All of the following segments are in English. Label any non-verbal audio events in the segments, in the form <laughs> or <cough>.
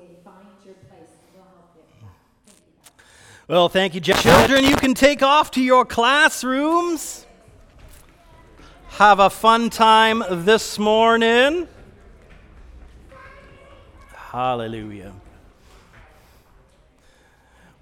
Okay, find your place. We'll help you. Thank you. Well, thank you, Jeff. Children, you can take off to your classrooms. Have a fun time this morning. Hallelujah.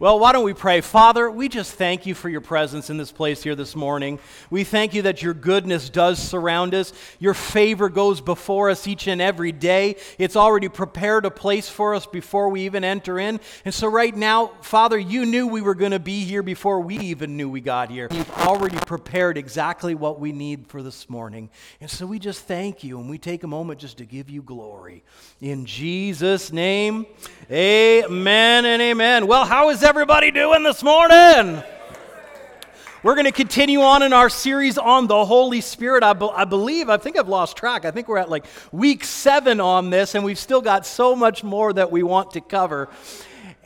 Well, why don't we pray? Father, we just thank you for your presence in this place here this morning. We thank you that your goodness does surround us. Your favor goes before us each and every day. It's already prepared a place for us before we even enter in. And so, right now, Father, you knew we were going to be here before we even knew we got here. You've already prepared exactly what we need for this morning. And so, we just thank you and we take a moment just to give you glory. In Jesus' name, amen and amen. Well, how is everybody doing this morning? We're going to continue on in our series on the Holy Spirit. I, be- I, believe, I think I've lost track. I think we're at like week seven on this, and we've still got so much more that we want to cover.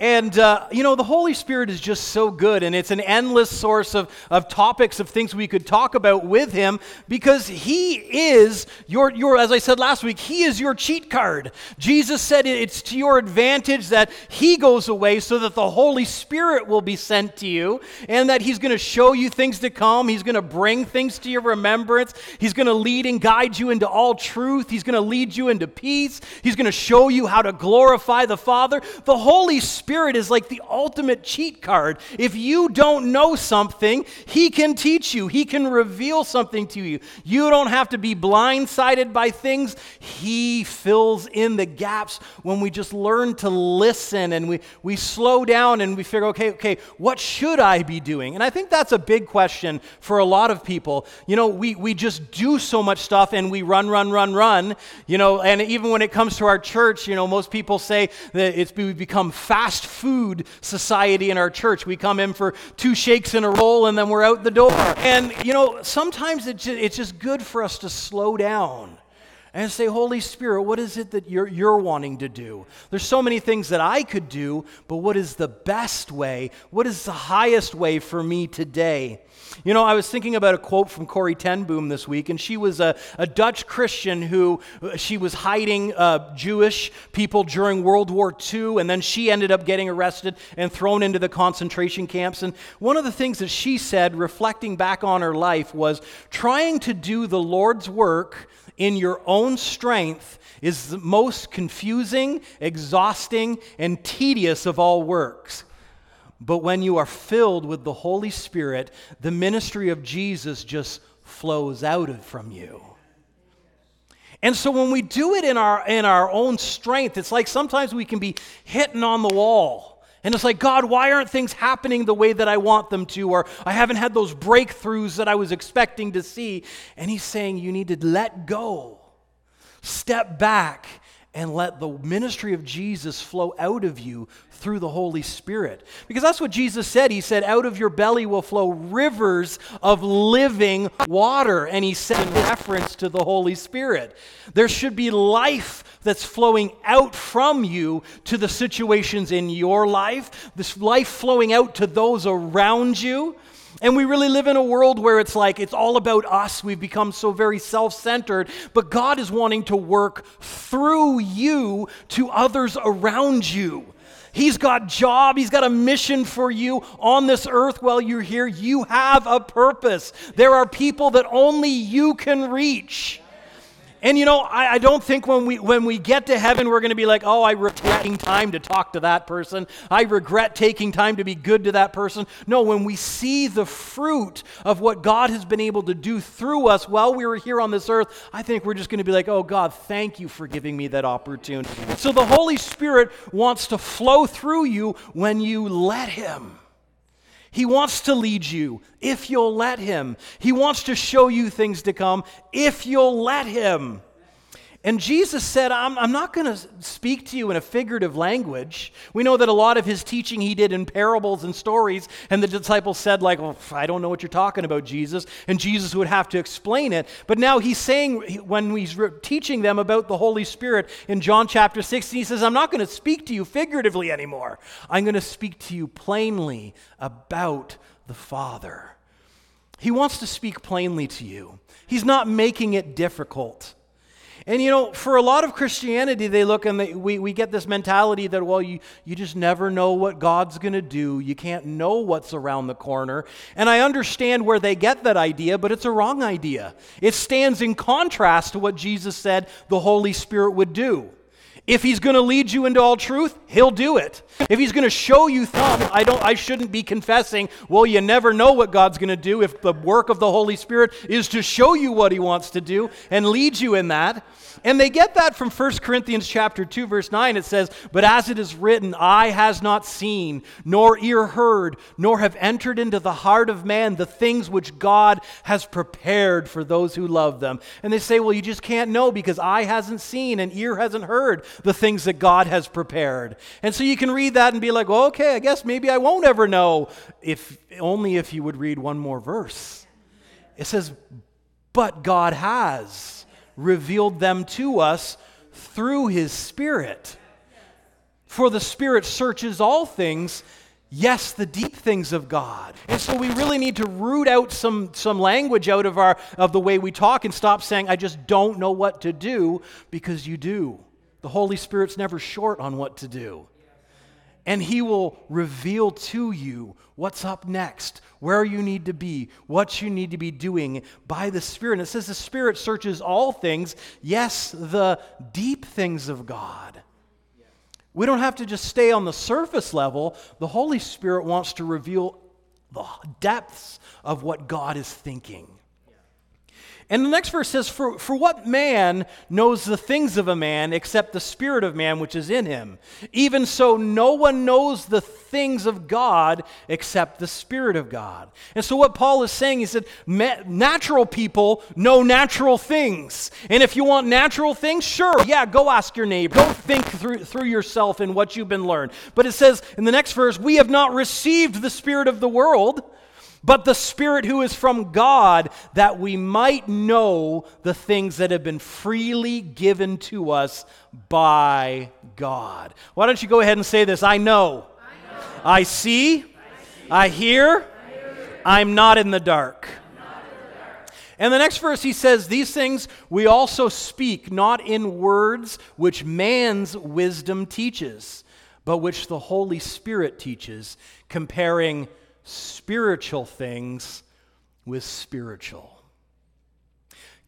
And, uh, you know, the Holy Spirit is just so good, and it's an endless source of, of topics of things we could talk about with Him because He is your, your, as I said last week, He is your cheat card. Jesus said it's to your advantage that He goes away so that the Holy Spirit will be sent to you, and that He's going to show you things to come. He's going to bring things to your remembrance. He's going to lead and guide you into all truth. He's going to lead you into peace. He's going to show you how to glorify the Father. The Holy Spirit Spirit is like the ultimate cheat card. If you don't know something, He can teach you, He can reveal something to you. You don't have to be blindsided by things. He fills in the gaps when we just learn to listen and we, we slow down and we figure, okay, okay, what should I be doing? And I think that's a big question for a lot of people. You know, we, we just do so much stuff and we run, run, run, run. You know, and even when it comes to our church, you know, most people say that it's we become fast fast food society in our church. We come in for two shakes and a roll and then we're out the door. And, you know, sometimes it's just, good for us to slow down and say, Holy Spirit, what is it that you're, you're wanting to do? There's so many things that I could do, but what is the best way? What is the highest way for me today? You know, I was thinking about a quote from Corrie ten Boom this week, and she was a, a Dutch Christian who she was hiding uh, Jewish people during World War II, and then she ended up getting arrested and thrown into the concentration camps. And one of the things that she said, reflecting back on her life, was trying to do the Lord's work in your own strength is the most confusing, exhausting, and tedious of all works. But when you are filled with the Holy Spirit, the ministry of Jesus just flows out of from you. And so when we do it in our, in our own strength, it's like sometimes we can be hitting on the wall. And it's like, God, why aren't things happening the way that I want them to? Or I haven't had those breakthroughs that I was expecting to see. And He's saying, you need to let go, step back, and let the ministry of Jesus flow out of you through the Holy Spirit. Because that's what Jesus said. He said, Out of your belly will flow rivers of living water. And he said in reference to the Holy Spirit. There should be life that's flowing out from you to the situations in your life, this life flowing out to those around you. And we really live in a world where it's like it's all about us. We've become so very self centered. But God is wanting to work through you to others around you. He's got a job, he's got a mission for you on this earth while you're here. You have a purpose. There are people that only you can reach. And you know, I, I, don't think when we when we get to heaven, we're going to be like, oh, I regret taking time to talk to that person. I regret taking time to be good to that person. No, when we see the fruit of what God has been able to do through us while we were here on this earth, I think we're just going to be like, oh God, thank you for giving me that opportunity. So the Holy Spirit wants to flow through you when you let Him. He wants to lead you if you'll let Him. He wants to show you things to come if you'll let Him. And Jesus said, I'm, I'm not going to speak to you in a figurative language. We know that a lot of his teaching he did in parables and stories, and the disciples said, like, oh, well, I don't know what you're talking about, Jesus. And Jesus would have to explain it. But now he's saying, when he's teaching them about the Holy Spirit in John chapter 16, he says, I'm not going to speak to you figuratively anymore. I'm going to speak to you plainly about the Father. He wants to speak plainly to you, he's not making it difficult. And you know, for a lot of Christianity, they look and they, we, we get this mentality that, well, you, you just never know what God's going to do. You can't know what's around the corner. And I understand where they get that idea, but it's a wrong idea. It stands in contrast to what Jesus said the Holy Spirit would do. If he's going to lead you into all truth, he'll do it. If he's going to show you thumb, I don't I shouldn't be confessing, well, you never know what God's going to do if the work of the Holy Spirit is to show you what he wants to do and lead you in that. And they get that from 1 Corinthians chapter 2 verse 9 it says, "But as it is written, eye has not seen, nor ear heard, nor have entered into the heart of man the things which God has prepared for those who love them." And they say, "Well, you just can't know because eye hasn't seen and ear hasn't heard the things that God has prepared." And so you can read that and be like, well, "Okay, I guess maybe I won't ever know if only if you would read one more verse." It says, "But God has." Revealed them to us through his Spirit. For the Spirit searches all things, yes, the deep things of God. And so we really need to root out some, some language out of, our, of the way we talk and stop saying, I just don't know what to do, because you do. The Holy Spirit's never short on what to do and He will reveal to you what's up next, where you need to be, what you need to be doing by the Spirit. And it says the Spirit searches all things, yes, the deep things of God. We don't have to just stay on the surface level. The Holy Spirit wants to reveal the depths of what God is thinking. And the next verse says, for, for what man knows the things of a man except the spirit of man which is in him? Even so, no one knows the things of God except the spirit of God. And so, what Paul is saying, he said, natural people know natural things. And if you want natural things, sure, yeah, go ask your neighbor. Go think through, through yourself in what you've been learned. But it says in the next verse, we have not received the spirit of the world but the Spirit who is from God, that we might know the things that have been freely given to us by God. Why don't you go ahead and say this? I know. I, know. I, see. I see. I hear. I hear. I'm not in the dark. And the next verse he says, These things we also speak, not in words which man's wisdom teaches, but which the Holy Spirit teaches, comparing spiritual things with spiritual.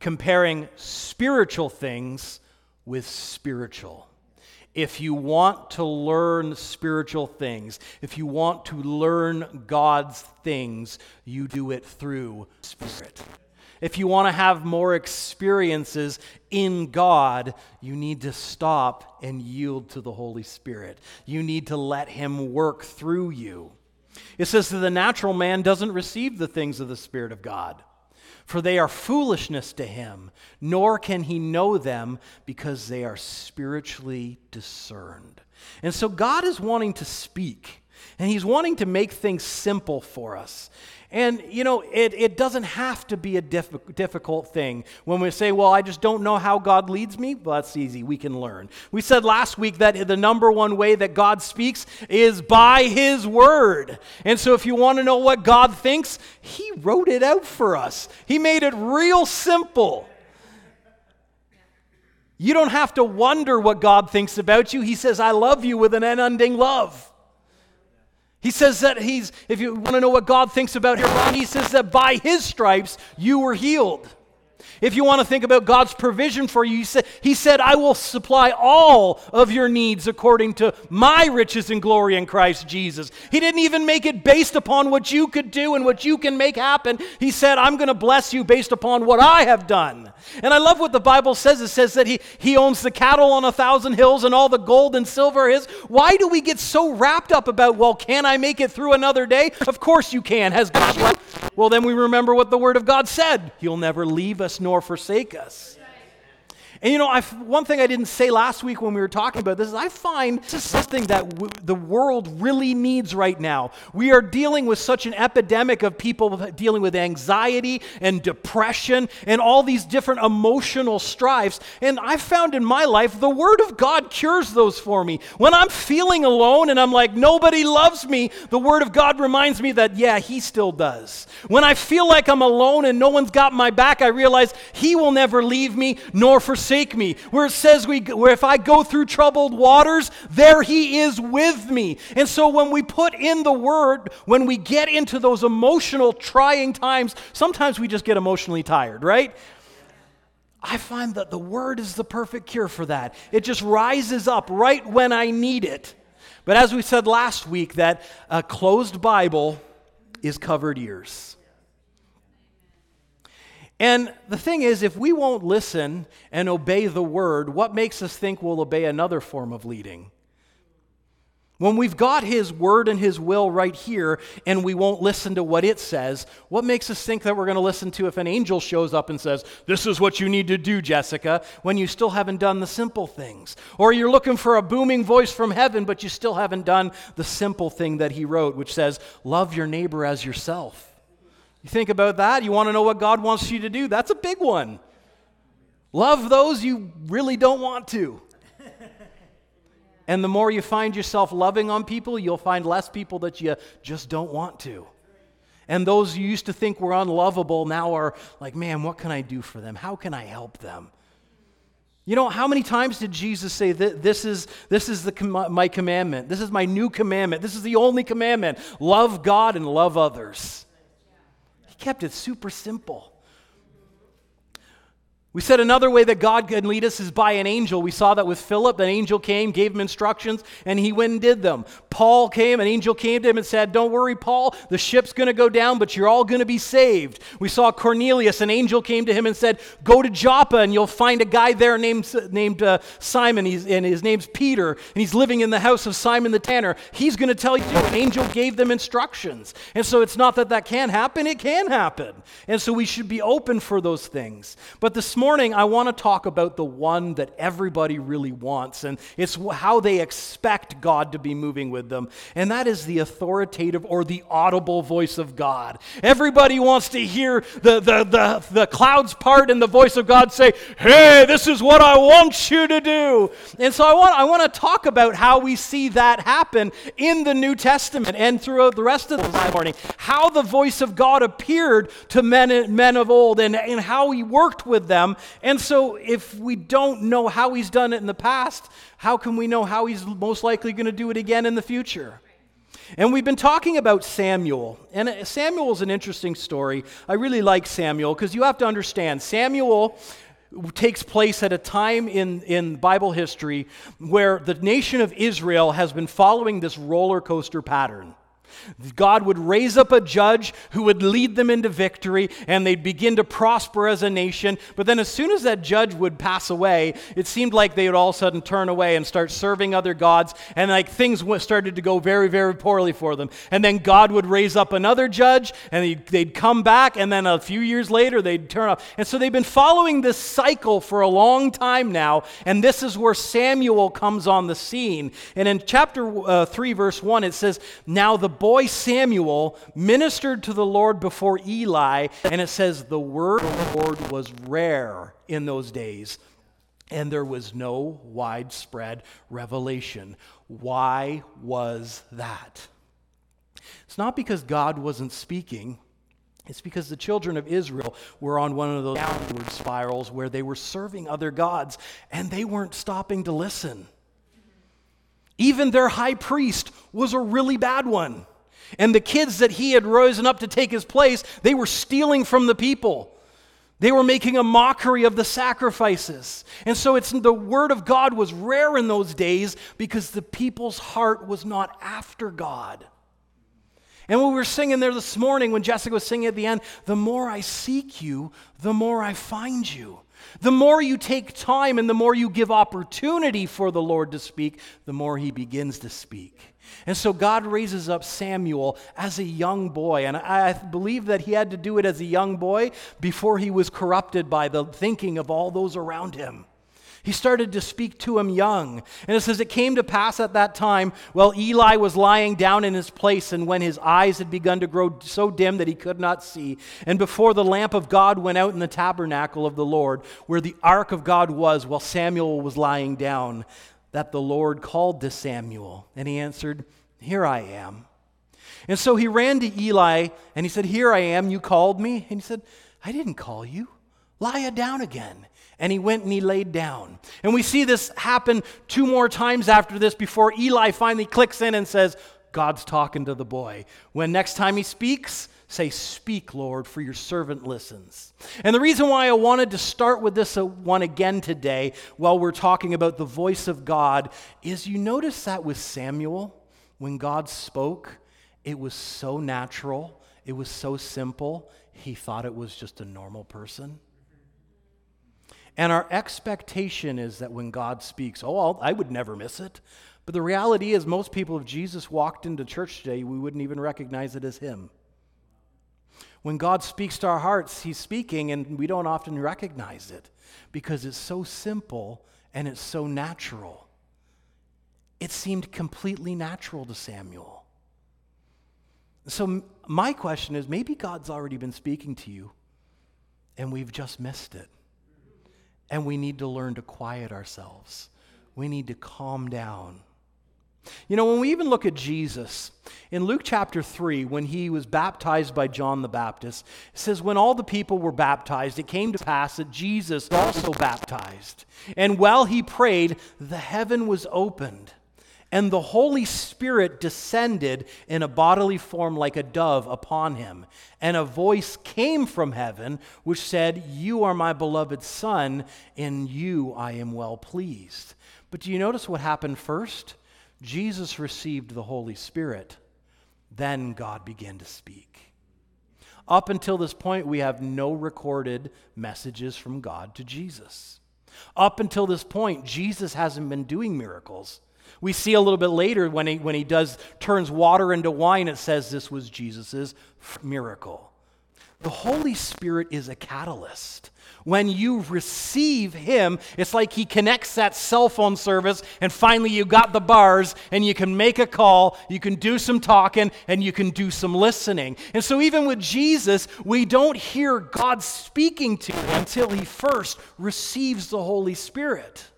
Comparing spiritual things with spiritual. If you want to learn spiritual things, if you want to learn God's things, you do it through Spirit. If you want to have more experiences in God, you need to stop and yield to the Holy Spirit. You need to let Him work through you. It says that the natural man doesn't receive the things of the Spirit of God, for they are foolishness to him, nor can he know them because they are spiritually discerned. And so God is wanting to speak, and he's wanting to make things simple for us. And, you know, it, it doesn't have to be a diff- difficult thing. When we say, well, I just don't know how God leads me, well, that's easy. We can learn. We said last week that the number one way that God speaks is by His Word. And so if you want to know what God thinks, He wrote it out for us, He made it real simple. You don't have to wonder what God thinks about you. He says, I love you with an unending love. He says that he's, if you want to know what God thinks about here, he says that by his stripes you were healed. If you want to think about God's provision for you, he said, I will supply all of your needs according to my riches and glory in Christ Jesus. He didn't even make it based upon what you could do and what you can make happen. He said, I'm going to bless you based upon what I have done. And I love what the Bible says. It says that he, he owns the cattle on a thousand hills and all the gold and silver is. Why do we get so wrapped up about, well, can I make it through another day? Of course you can. Has God Well, then we remember what the Word of God said. He'll never leave us nor forsake us. And you know, I, one thing I didn't say last week when we were talking about this is I find this is something that w- the world really needs right now. We are dealing with such an epidemic of people dealing with anxiety and depression and all these different emotional strifes. And I found in my life the Word of God cures those for me. When I'm feeling alone and I'm like, nobody loves me, the Word of God reminds me that, yeah, He still does. When I feel like I'm alone and no one's got my back, I realize He will never leave me nor forsake forsake me. Where it says, we, where if I go through troubled waters, there he is with me. And so when we put in the word, when we get into those emotional, trying times, sometimes we just get emotionally tired, right? I find that the word is the perfect cure for that. It just rises up right when I need it. But as we said last week, that a closed Bible is covered ears. And the thing is, if we won't listen and obey the word, what makes us think we'll obey another form of leading? When we've got His word and His will right here and we won't listen to what it says, what makes us think that we're going to listen to if an angel shows up and says, This is what you need to do, Jessica, when you still haven't done the simple things? Or you're looking for a booming voice from heaven, but you still haven't done the simple thing that He wrote, which says, Love your neighbor as yourself. You think about that? You want to know what God wants you to do? That's a big one. Love those you really don't want to. And the more you find yourself loving on people, you'll find less people that you just don't want to. And those you used to think were unlovable now are like, man, what can I do for them? How can I help them? You know, how many times did Jesus say that this is, this is the com- my commandment? This is my new commandment. This is the only commandment. Love God and love others. Kept it super simple. We said another way that God can lead us is by an angel. We saw that with Philip. An angel came, gave him instructions, and he went and did them. Paul came, an angel came to him and said, Don't worry, Paul, the ship's going to go down, but you're all going to be saved. We saw Cornelius, an angel came to him and said, Go to Joppa, and you'll find a guy there named, named uh, Simon, he's, and his name's Peter, and he's living in the house of Simon the tanner. He's going to tell you, an angel gave them instructions. And so it's not that that can't happen, it can happen. And so we should be open for those things. But this morning, I want to talk about the one that everybody really wants, and it's how they expect God to be moving with them, and that is the authoritative or the audible voice of God. Everybody wants to hear the, the, the, the clouds part and the voice of God say, Hey, this is what I want you to do. And so I want, I want to talk about how we see that happen in the New Testament and throughout the rest of the morning, how the voice of God appeared to men, men of old and, and how he worked with them and so, if we don't know how he's done it in the past, how can we know how he's most likely going to do it again in the future? And we've been talking about Samuel. And uh, Samuel is an interesting story. I really like Samuel because you have to understand Samuel takes place at a time in, in Bible history where the nation of Israel has been following this roller coaster pattern. God would raise up a judge who would lead them into victory and they'd begin to prosper as a nation. But then, as soon as that judge would pass away, it seemed like they would all of a sudden turn away and start serving other gods. And like things started to go very, very poorly for them. And then God would raise up another judge and they'd come back. And then a few years later, they'd turn up. And so they've been following this cycle for a long time now. And this is where Samuel comes on the scene. And in chapter uh, 3, verse 1, it says, Now the boy Samuel ministered to the Lord before Eli, and it says the word of the Lord was rare in those days, and there was no widespread revelation. Why was that? It's not because God wasn't speaking. It's because the children of Israel were on one of those downward spirals where they were serving other gods and they weren't stopping to listen. Even their high priest was a really bad one. And the kids that he had risen up to take his place, they were stealing from the people. They were making a mockery of the sacrifices. And so it's the word of God was rare in those days because the people's heart was not after God. And when we were singing there this morning, when Jessica was singing at the end, the more I seek you, the more I find you. The more you take time and the more you give opportunity for the Lord to speak, the more he begins to speak. And so God raises up Samuel as a young boy. And I believe that he had to do it as a young boy before he was corrupted by the thinking of all those around him. He started to speak to him young. And it says, It came to pass at that time, while Eli was lying down in his place, and when his eyes had begun to grow so dim that he could not see, and before the lamp of God went out in the tabernacle of the Lord, where the ark of God was, while Samuel was lying down, that the Lord called to Samuel. And he answered, Here I am. And so he ran to Eli and he said, Here I am, you called me. And he said, I didn't call you. Lie down again. And he went and he laid down. And we see this happen two more times after this before Eli finally clicks in and says, God's talking to the boy. When next time he speaks, say, Speak, Lord, for your servant listens. And the reason why I wanted to start with this uh, one again today, while we're talking about the voice of God, is you notice that with Samuel, when God spoke, it was so natural, it was so simple, he thought it was just a normal person. And our expectation is that when God speaks, oh, I'll, I would never miss it. But the reality is, most people, if Jesus walked into church today, we wouldn't even recognize it as Him. When God speaks to our hearts, He's speaking, and we don't often recognize it because it's so simple and it's so natural. It seemed completely natural to Samuel. So, my question is maybe God's already been speaking to you, and we've just missed it. And we need to learn to quiet ourselves. We need to calm down. You know, when we even look at Jesus, in Luke chapter 3, when he was baptized by John the Baptist, it says, When all the people were baptized, it came to pass that Jesus also baptized. And while he prayed, the heaven was opened, and the Holy Spirit descended in a bodily form like a dove upon him. And a voice came from heaven which said, You are my beloved Son, in you I am well pleased. But do you notice what happened first? Jesus received the Holy Spirit. Then God began to speak. Up until this point, we have no recorded messages from God to Jesus. Up until this point, Jesus hasn't been doing miracles. We see a little bit later when he, when he does turns water into wine, it says this was Jesus' miracle. The Holy Spirit is a catalyst. When you receive Him, it's like He connects that cell phone service, and finally you got the bars, and you can make a call, you can do some talking, and you can do some listening. And so, even with Jesus, we don't hear God speaking to him until He first receives the Holy Spirit.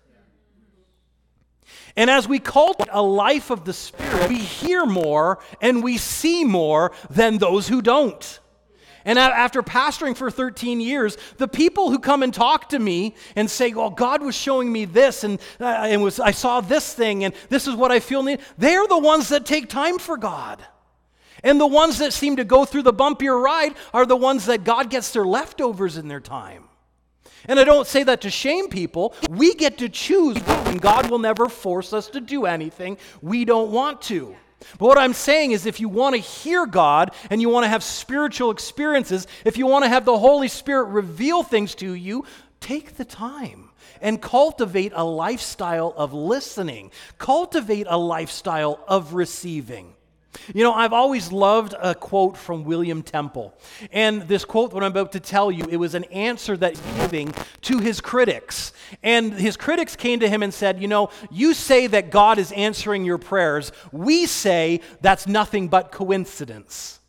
And as we cultivate a life of the Spirit, we hear more and we see more than those who don't. And after pastoring for 13 years, the people who come and talk to me and say, "Well, God was showing me this, and, uh, and was, I saw this thing, and this is what I feel," need, they're the ones that take time for God. And the ones that seem to go through the bumpier ride are the ones that God gets their leftovers in their time. And I don't say that to shame people. We get to choose, and God will never force us to do anything we don't want to. But what I'm saying is, if you want to hear God and you want to have spiritual experiences, if you want to have the Holy Spirit reveal things to you, take the time and cultivate a lifestyle of listening, cultivate a lifestyle of receiving. You know, I've always loved a quote from William Temple. And this quote, what I'm about to tell you, it was an answer that he's giving to his critics. And his critics came to him and said, You know, you say that God is answering your prayers. We say that's nothing but coincidence.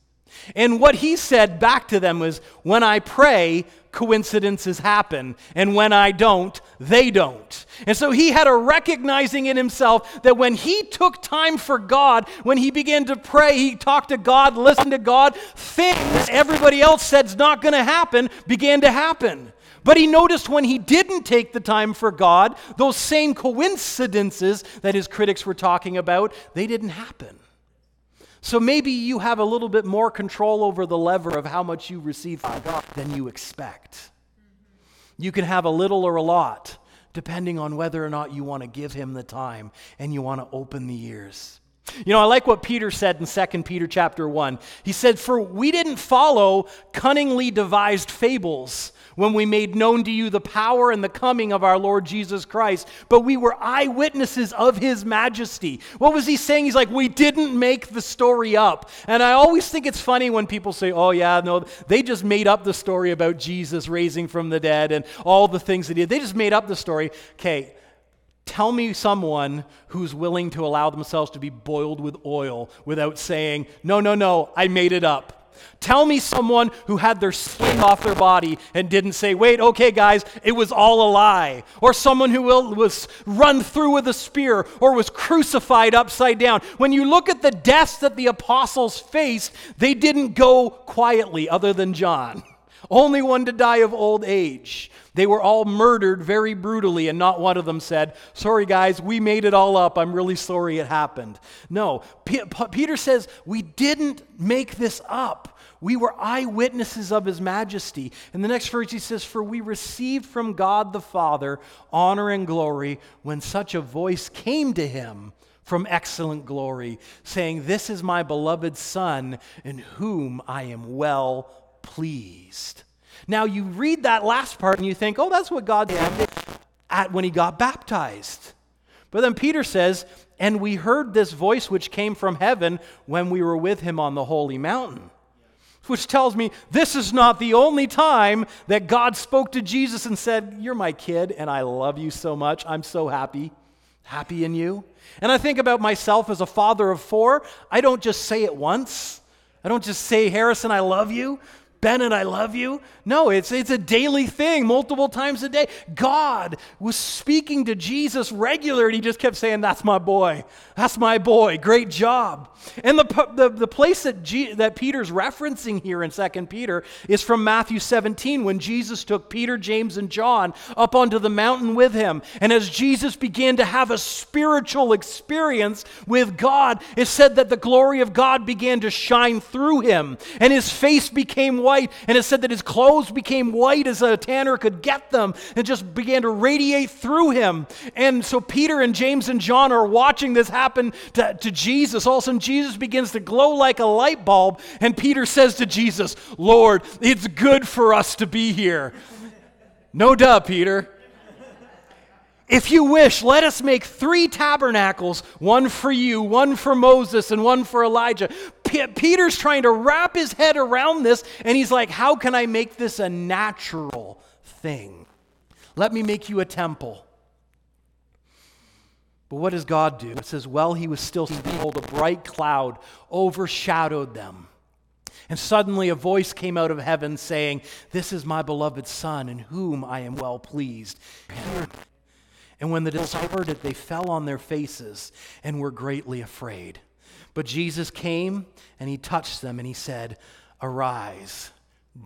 And what he said back to them was, When I pray, coincidences happen. And when I don't, they don't. And so he had a recognizing in himself that when he took time for God, when he began to pray, he talked to God, listened to God, things everybody else said's not going to happen began to happen. But he noticed when he didn't take the time for God, those same coincidences that his critics were talking about, they didn't happen. So maybe you have a little bit more control over the lever of how much you receive from God than you expect. You can have a little or a lot, depending on whether or not you want to give him the time and you want to open the ears. You know, I like what Peter said in 2 Peter chapter 1. He said, For we didn't follow cunningly devised fables when we made known to you the power and the coming of our Lord Jesus Christ, but we were eyewitnesses of his majesty. What was he saying? He's like, we didn't make the story up. And I always think it's funny when people say, oh, yeah, no, they just made up the story about Jesus raising from the dead and all the things that he did. They just made up the story. Okay, Tell me someone who's willing to allow themselves to be boiled with oil without saying, No, no, no, I made it up. Tell me someone who had their skin off their body and didn't say, wait, okay, guys, it was all a lie. Or someone who was run through with a spear or was crucified upside down. When you look at the deaths that the apostles faced, they didn't go quietly, other than John. Only one to die of old age. They were all murdered very brutally, and not one of them said, Sorry, guys, we made it all up. I'm really sorry it happened. No, P- P- Peter says, We didn't make this up. We were eyewitnesses of his majesty. In the next verse, he says, For we received from God the Father honor and glory when such a voice came to him from excellent glory, saying, This is my beloved Son, in whom I am well pleased. Now, you read that last part and you think, oh, that's what God did at when he got baptized. But then Peter says, and we heard this voice which came from heaven when we were with him on the holy mountain. Which tells me this is not the only time that God spoke to Jesus and said, You're my kid, and I love you so much. I'm so happy, happy in you. And I think about myself as a father of four. I don't just say it once, I don't just say, Harrison, I love you. Bennett, I love you. No, it's, it's a daily thing, multiple times a day. God was speaking to Jesus regularly, and he just kept saying, That's my boy. That's my boy. Great job. And the, the, the place that, G, that Peter's referencing here in 2 Peter is from Matthew 17 when Jesus took Peter, James, and John up onto the mountain with him. And as Jesus began to have a spiritual experience with God, it said that the glory of God began to shine through him, and his face became white. And it said that his clothes became white as a tanner could get them and just began to radiate through him. And so Peter and James and John are watching this happen to, to Jesus. All of a sudden, Jesus begins to glow like a light bulb. And Peter says to Jesus, Lord, it's good for us to be here. No duh, Peter. If you wish, let us make three tabernacles one for you, one for Moses, and one for Elijah. P- Peter's trying to wrap his head around this, and he's like, How can I make this a natural thing? Let me make you a temple. But what does God do? It says, While he was still behold, a bright cloud overshadowed them. And suddenly a voice came out of heaven saying, This is my beloved Son, in whom I am well pleased. And when the disciples heard it, they fell on their faces and were greatly afraid. But Jesus came and he touched them and he said, Arise,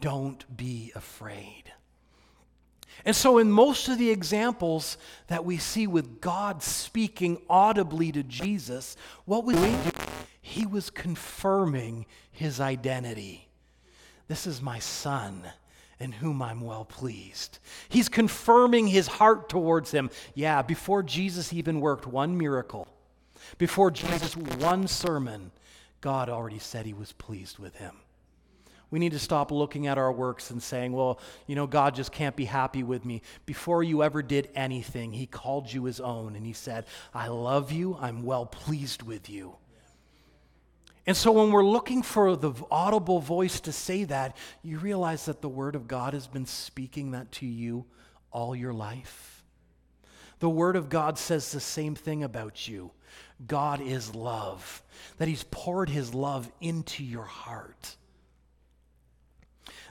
don't be afraid. And so, in most of the examples that we see with God speaking audibly to Jesus, what was he do? He was confirming his identity. This is my son in whom I'm well pleased. He's confirming his heart towards him. Yeah, before Jesus even worked one miracle, before Jesus one sermon, God already said he was pleased with him. We need to stop looking at our works and saying, well, you know, God just can't be happy with me. Before you ever did anything, He called you His own and He said, I love you, I'm well pleased with you. And so when we're looking for the audible voice to say that, you realize that the Word of God has been speaking that to you all your life. The Word of God says the same thing about you God is love, that He's poured His love into your heart.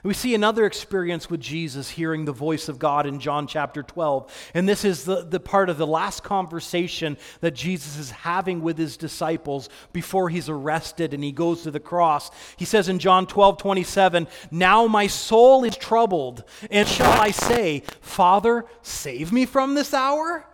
We see another experience with Jesus hearing the voice of God in John chapter 12. And this is the, the part of the last conversation that Jesus is having with his disciples before he's arrested and he goes to the cross. He says in John 12, 27, Now my soul is troubled, and shall I say, Father, save me from this hour?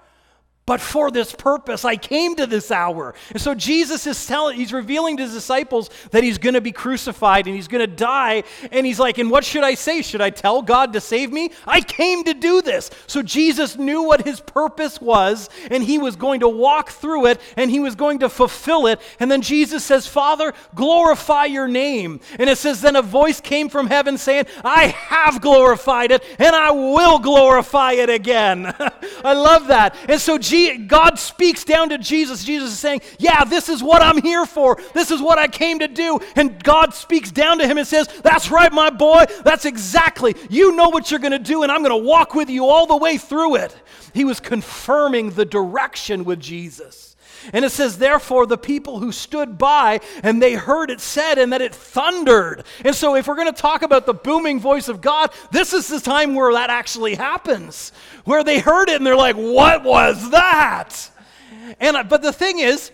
But for this purpose, I came to this hour. And so Jesus is telling, he's revealing to his disciples that he's going to be crucified and he's going to die. And he's like, and what should I say? Should I tell God to save me? I came to do this. So Jesus knew what his purpose was and he was going to walk through it and he was going to fulfill it. And then Jesus says, Father, glorify your name. And it says, then a voice came from heaven saying, I have glorified it and I will glorify it again. <laughs> I love that. And so Jesus God speaks down to Jesus. Jesus is saying, Yeah, this is what I'm here for. This is what I came to do. And God speaks down to him and says, That's right, my boy. That's exactly. You know what you're going to do, and I'm going to walk with you all the way through it. He was confirming the direction with Jesus. And it says, therefore, the people who stood by and they heard it said, and that it thundered. And so, if we're going to talk about the booming voice of God, this is the time where that actually happens, where they heard it and they're like, what was that? And, uh, but the thing is,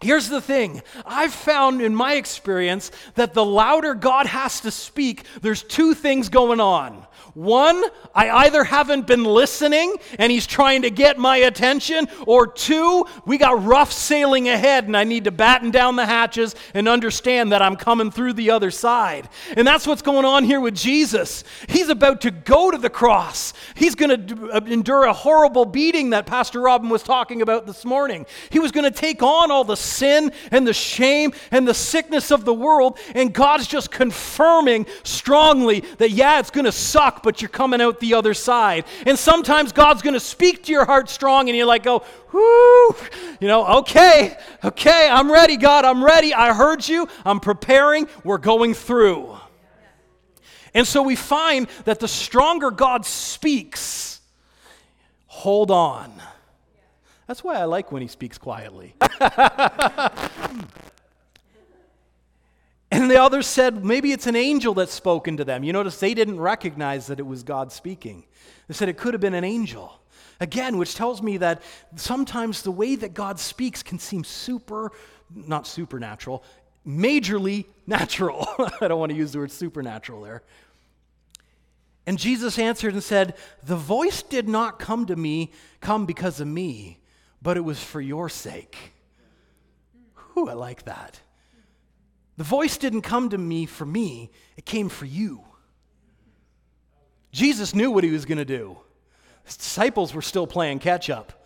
Here's the thing I've found in my experience that the louder God has to speak, there's two things going on. One, I either haven't been listening and he's trying to get my attention, or two, we got rough sailing ahead and I need to batten down the hatches and understand that I'm coming through the other side. And that's what's going on here with Jesus. He's about to go to the cross, he's going to uh, endure a horrible beating that Pastor Robin was talking about this morning. He was going to take on all the sin and the shame and the sickness of the world, and God's just confirming strongly that, yeah, it's going to suck but you're coming out the other side. And sometimes God's going to speak to your heart strong, and you're like, go, whoo, you know, okay, okay, I'm ready, God, I'm ready. I heard you, I'm preparing, we're going through. And so we find that the stronger God speaks, hold on. That's why I like when he speaks quietly. <laughs> And the others said, maybe it's an angel that's spoken to them. You notice they didn't recognize that it was God speaking. They said it could have been an angel. Again, which tells me that sometimes the way that God speaks can seem super, not supernatural, majorly <laughs> natural. I don't want to use the word supernatural there. And Jesus answered and said, The voice did not come to me, come because of me, but it was for your sake. Whew, I like that. The voice didn't come to me for me, it came for you. Jesus knew what he was going to do. His disciples were still playing catch up.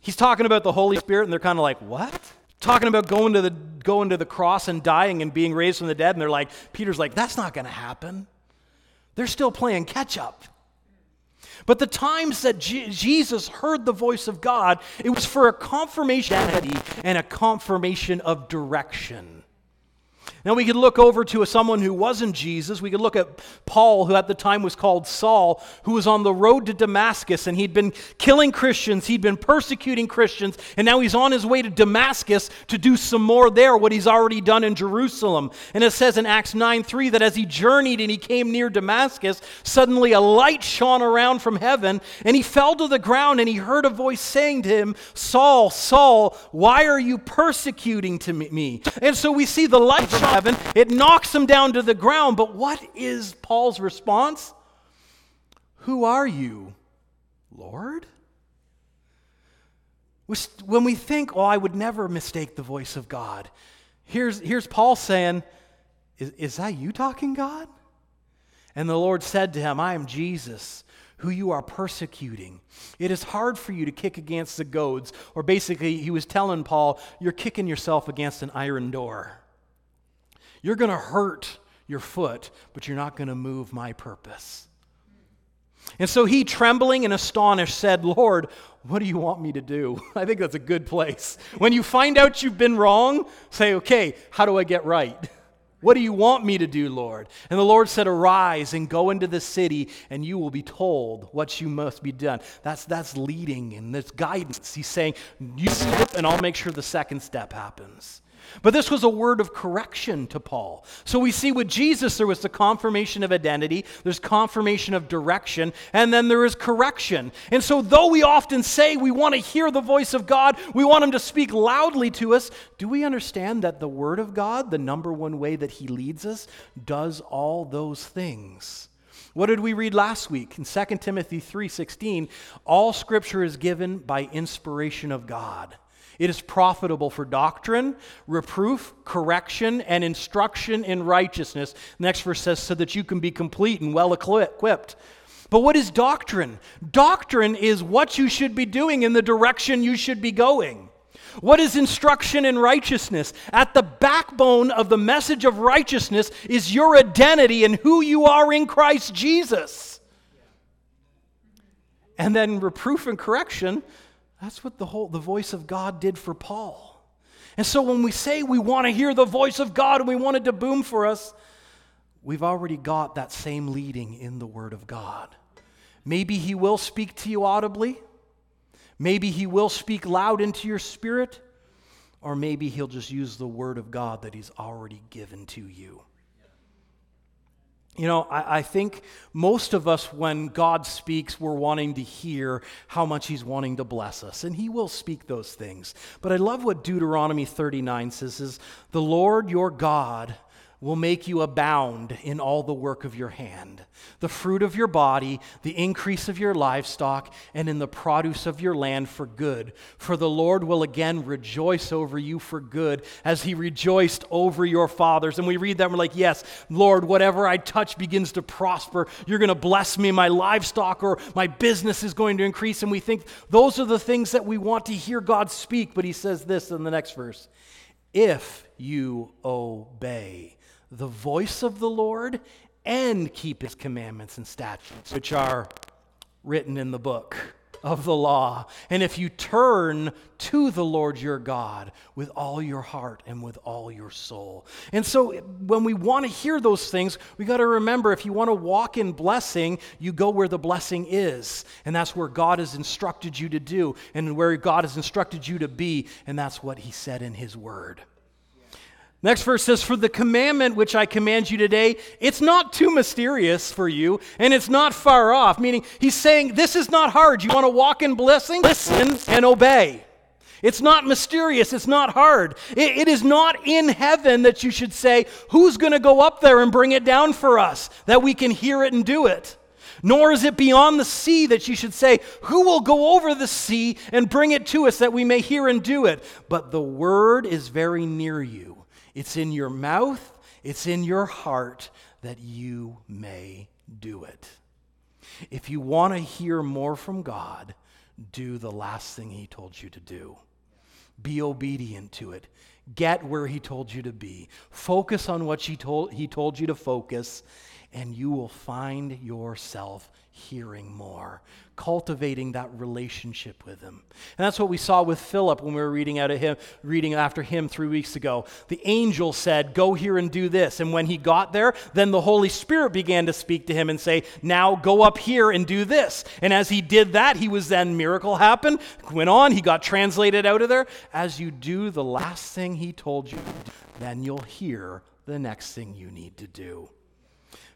He's talking about the Holy Spirit, and they're kind of like, What? Talking about going to, the, going to the cross and dying and being raised from the dead, and they're like, Peter's like, That's not going to happen. They're still playing catch up. But the times that Jesus heard the voice of God, it was for a confirmation and a confirmation of direction. Now, we could look over to someone who wasn't Jesus. We could look at Paul, who at the time was called Saul, who was on the road to Damascus and he'd been killing Christians, he'd been persecuting Christians, and now he's on his way to Damascus to do some more there, what he's already done in Jerusalem. And it says in Acts 9 3 that as he journeyed and he came near Damascus, suddenly a light shone around from heaven, and he fell to the ground and he heard a voice saying to him, Saul, Saul, why are you persecuting to me? And so we see the light heaven, it knocks him down to the ground. But what is Paul's response? Who are you, Lord? When we think, oh, I would never mistake the voice of God, here's, here's Paul saying, is, is that you talking, God? And the Lord said to him, I am Jesus, who you are persecuting. It is hard for you to kick against the goads. Or basically, he was telling Paul, You're kicking yourself against an iron door. You're going to hurt your foot, but you're not going to move my purpose. And so he, trembling and astonished, said, Lord, what do you want me to do? <laughs> I think that's a good place. When you find out you've been wrong, say, okay, how do I get right? What do you want me to do, Lord? And the Lord said, Arise and go into the city, and you will be told what you must be done. That's, that's leading and that's guidance. He's saying, You step, and I'll make sure the second step happens. But this was a word of correction to Paul. So we see with Jesus, there was the confirmation of identity, there's confirmation of direction, and then there is correction. And so, though we often say we want to hear the voice of God, we want Him to speak loudly to us, do we understand that the Word of God, the number one way that He leads us, does all those things? What did we read last week in 2 Timothy 3:16? All scripture is given by inspiration of God. It is profitable for doctrine, reproof, correction, and instruction in righteousness. next verse says, so that you can be complete and well equipped. But what is doctrine? Doctrine is what you should be doing in the direction you should be going. What is instruction in righteousness? At the backbone of the message of righteousness is your identity and who you are in Christ Jesus. And then reproof and correction that's what the whole the voice of God did for Paul. And so when we say we want to hear the voice of God and we want it to boom for us, we've already got that same leading in the word of God. Maybe he will speak to you audibly. Maybe he will speak loud into your spirit, or maybe he'll just use the word of God that he's already given to you. You know, I, I, think most of us, when God speaks, we're wanting to hear how much He's wanting to bless us. And He will speak those things. But I love what Deuteronomy 39 says is, The Lord your God will make you abound in all the work of your hand, the fruit of your body, the increase of your livestock, and in the produce of your land for good. For the Lord will again rejoice over you for good, as he rejoiced over your fathers. And we read that and we're like, Yes, Lord, whatever I touch begins to prosper. You're going to bless me, my livestock or my business is going to increase. And we think those are the things that we want to hear God speak. But he says this in the next verse if you obey the voice of the Lord and keep his commandments and statutes, which are written in the book of the law. And if you turn to the Lord your God with all your heart and with all your soul. And so when we want to hear those things, we got to remember if you want to walk in blessing, you go where the blessing is. And that's where God has instructed you to do and where God has instructed you to be. And that's what he said in his word. Next verse says, For the commandment which I command you today, it's not too mysterious for you, and it's not far off. Meaning, he's saying, This is not hard. You want to walk in blessing? Listen and obey. It's not mysterious. It's not hard. It, it is not in heaven that you should say, Who's going to go up there and bring it down for us, that we can hear it and do it? Nor is it beyond the sea that you should say, Who will go over the sea and bring it to us that we may hear and do it? But the word is very near you it's in your mouth, it's in your heart that you may do it. If you want to hear more from God, do the last thing He told you to do. Be obedient to it. Get where He told you to be. Focus on what he told, he told you to focus, and you will find yourself hearing more, cultivating that relationship with him. And that's what we saw with Philip when we were reading out of him, reading after him 3 weeks ago. The angel said, "Go here and do this." And when he got there, then the Holy Spirit began to speak to him and say, "Now go up here and do this." And as he did that, he was then miracle happened, went on, he got translated out of there. As you do the last thing he told you, then you'll hear the next thing you need to do.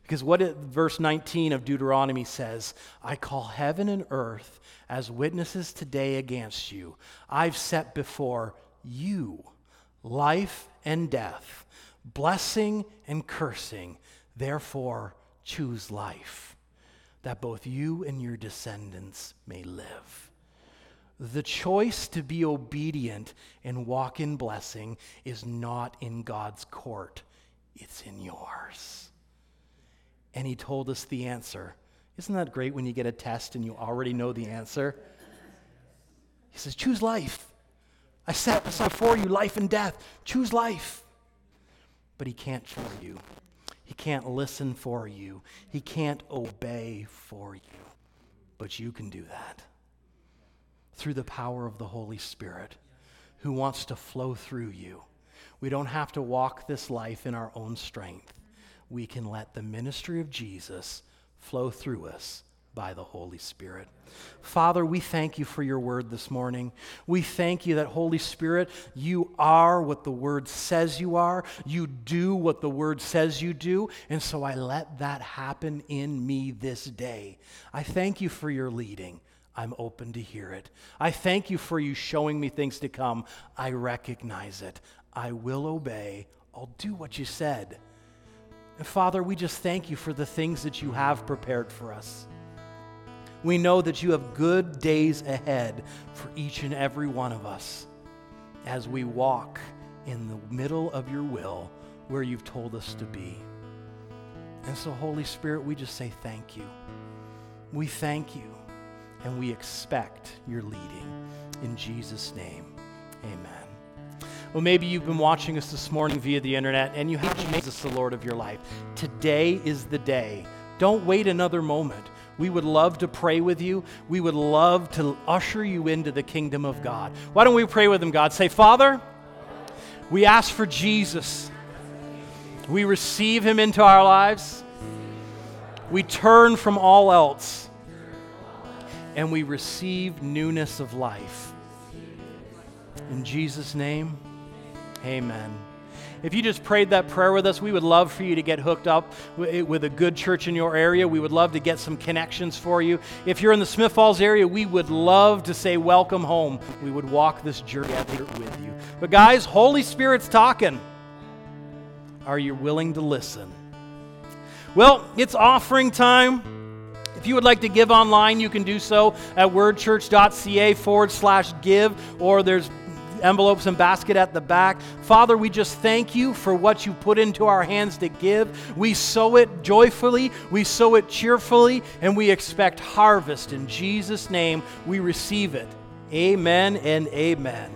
Because what it, verse 19 of Deuteronomy says, I call heaven and earth as witnesses today against you. I've set before you life and death, blessing and cursing. Therefore, choose life, that both you and your descendants may live. The choice to be obedient and walk in blessing is not in God's court, it's in yours and he told us the answer. Isn't that great when you get a test and you already know the answer? He says, Choose life. I set before you life and death. Choose life. But he can't for you. He can't listen for you. He can't obey for you. But you can do that through the power of the Holy Spirit who wants to flow through you. We don't have to walk this life in our own strength we can let the ministry of Jesus flow through us by the Holy Spirit. Father, we thank you for your word this morning. We thank you that, Holy Spirit, you are what the word says you are. You do what the word says you do. And so I let that happen in me this day. I thank you for your leading. I'm open to hear it. I thank you for you showing me things to come. I recognize it. I will obey. I'll do what you said. Father, we just thank you for the things that you have prepared for us. We know that you have good days ahead for each and every one of us as we walk in the middle of your will where you've told us to be. And so, Holy Spirit, we just say thank you. We thank you and we expect your leading. In Jesus' name, amen. Well, maybe you've been watching us this morning via the internet and you have Jesus the Lord of your life. Today is the day. Don't wait another moment. We would love to pray with you. We would love to usher you into the kingdom of God. Why don't we pray with Him, God? Say, Father, we ask for Jesus. We receive Him into our lives. We turn from all else. And we receive newness of life. In Jesus' name. Amen. If you just prayed that prayer with us, we would love for you to get hooked up eh, with a good church in your area. We would love to get some connections for you. If you're in the Smith Falls area, we would love to say welcome home. We would walk this journey with you. But guys, Holy Spirit's talking. Are you willing to listen? Well, it's offering time. If you would like to give online, you can do so at wordchurch.ca forward slash give, or there's envelopes and basket at the back. Father, we just thank you for what you put into our hands to give. We sow it joyfully, we sow it cheerfully, and we expect harvest. In Jesus' name, we receive it. Amen and amen.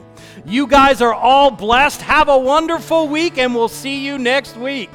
You guys are all blessed. Have a wonderful week, and we'll see you next week.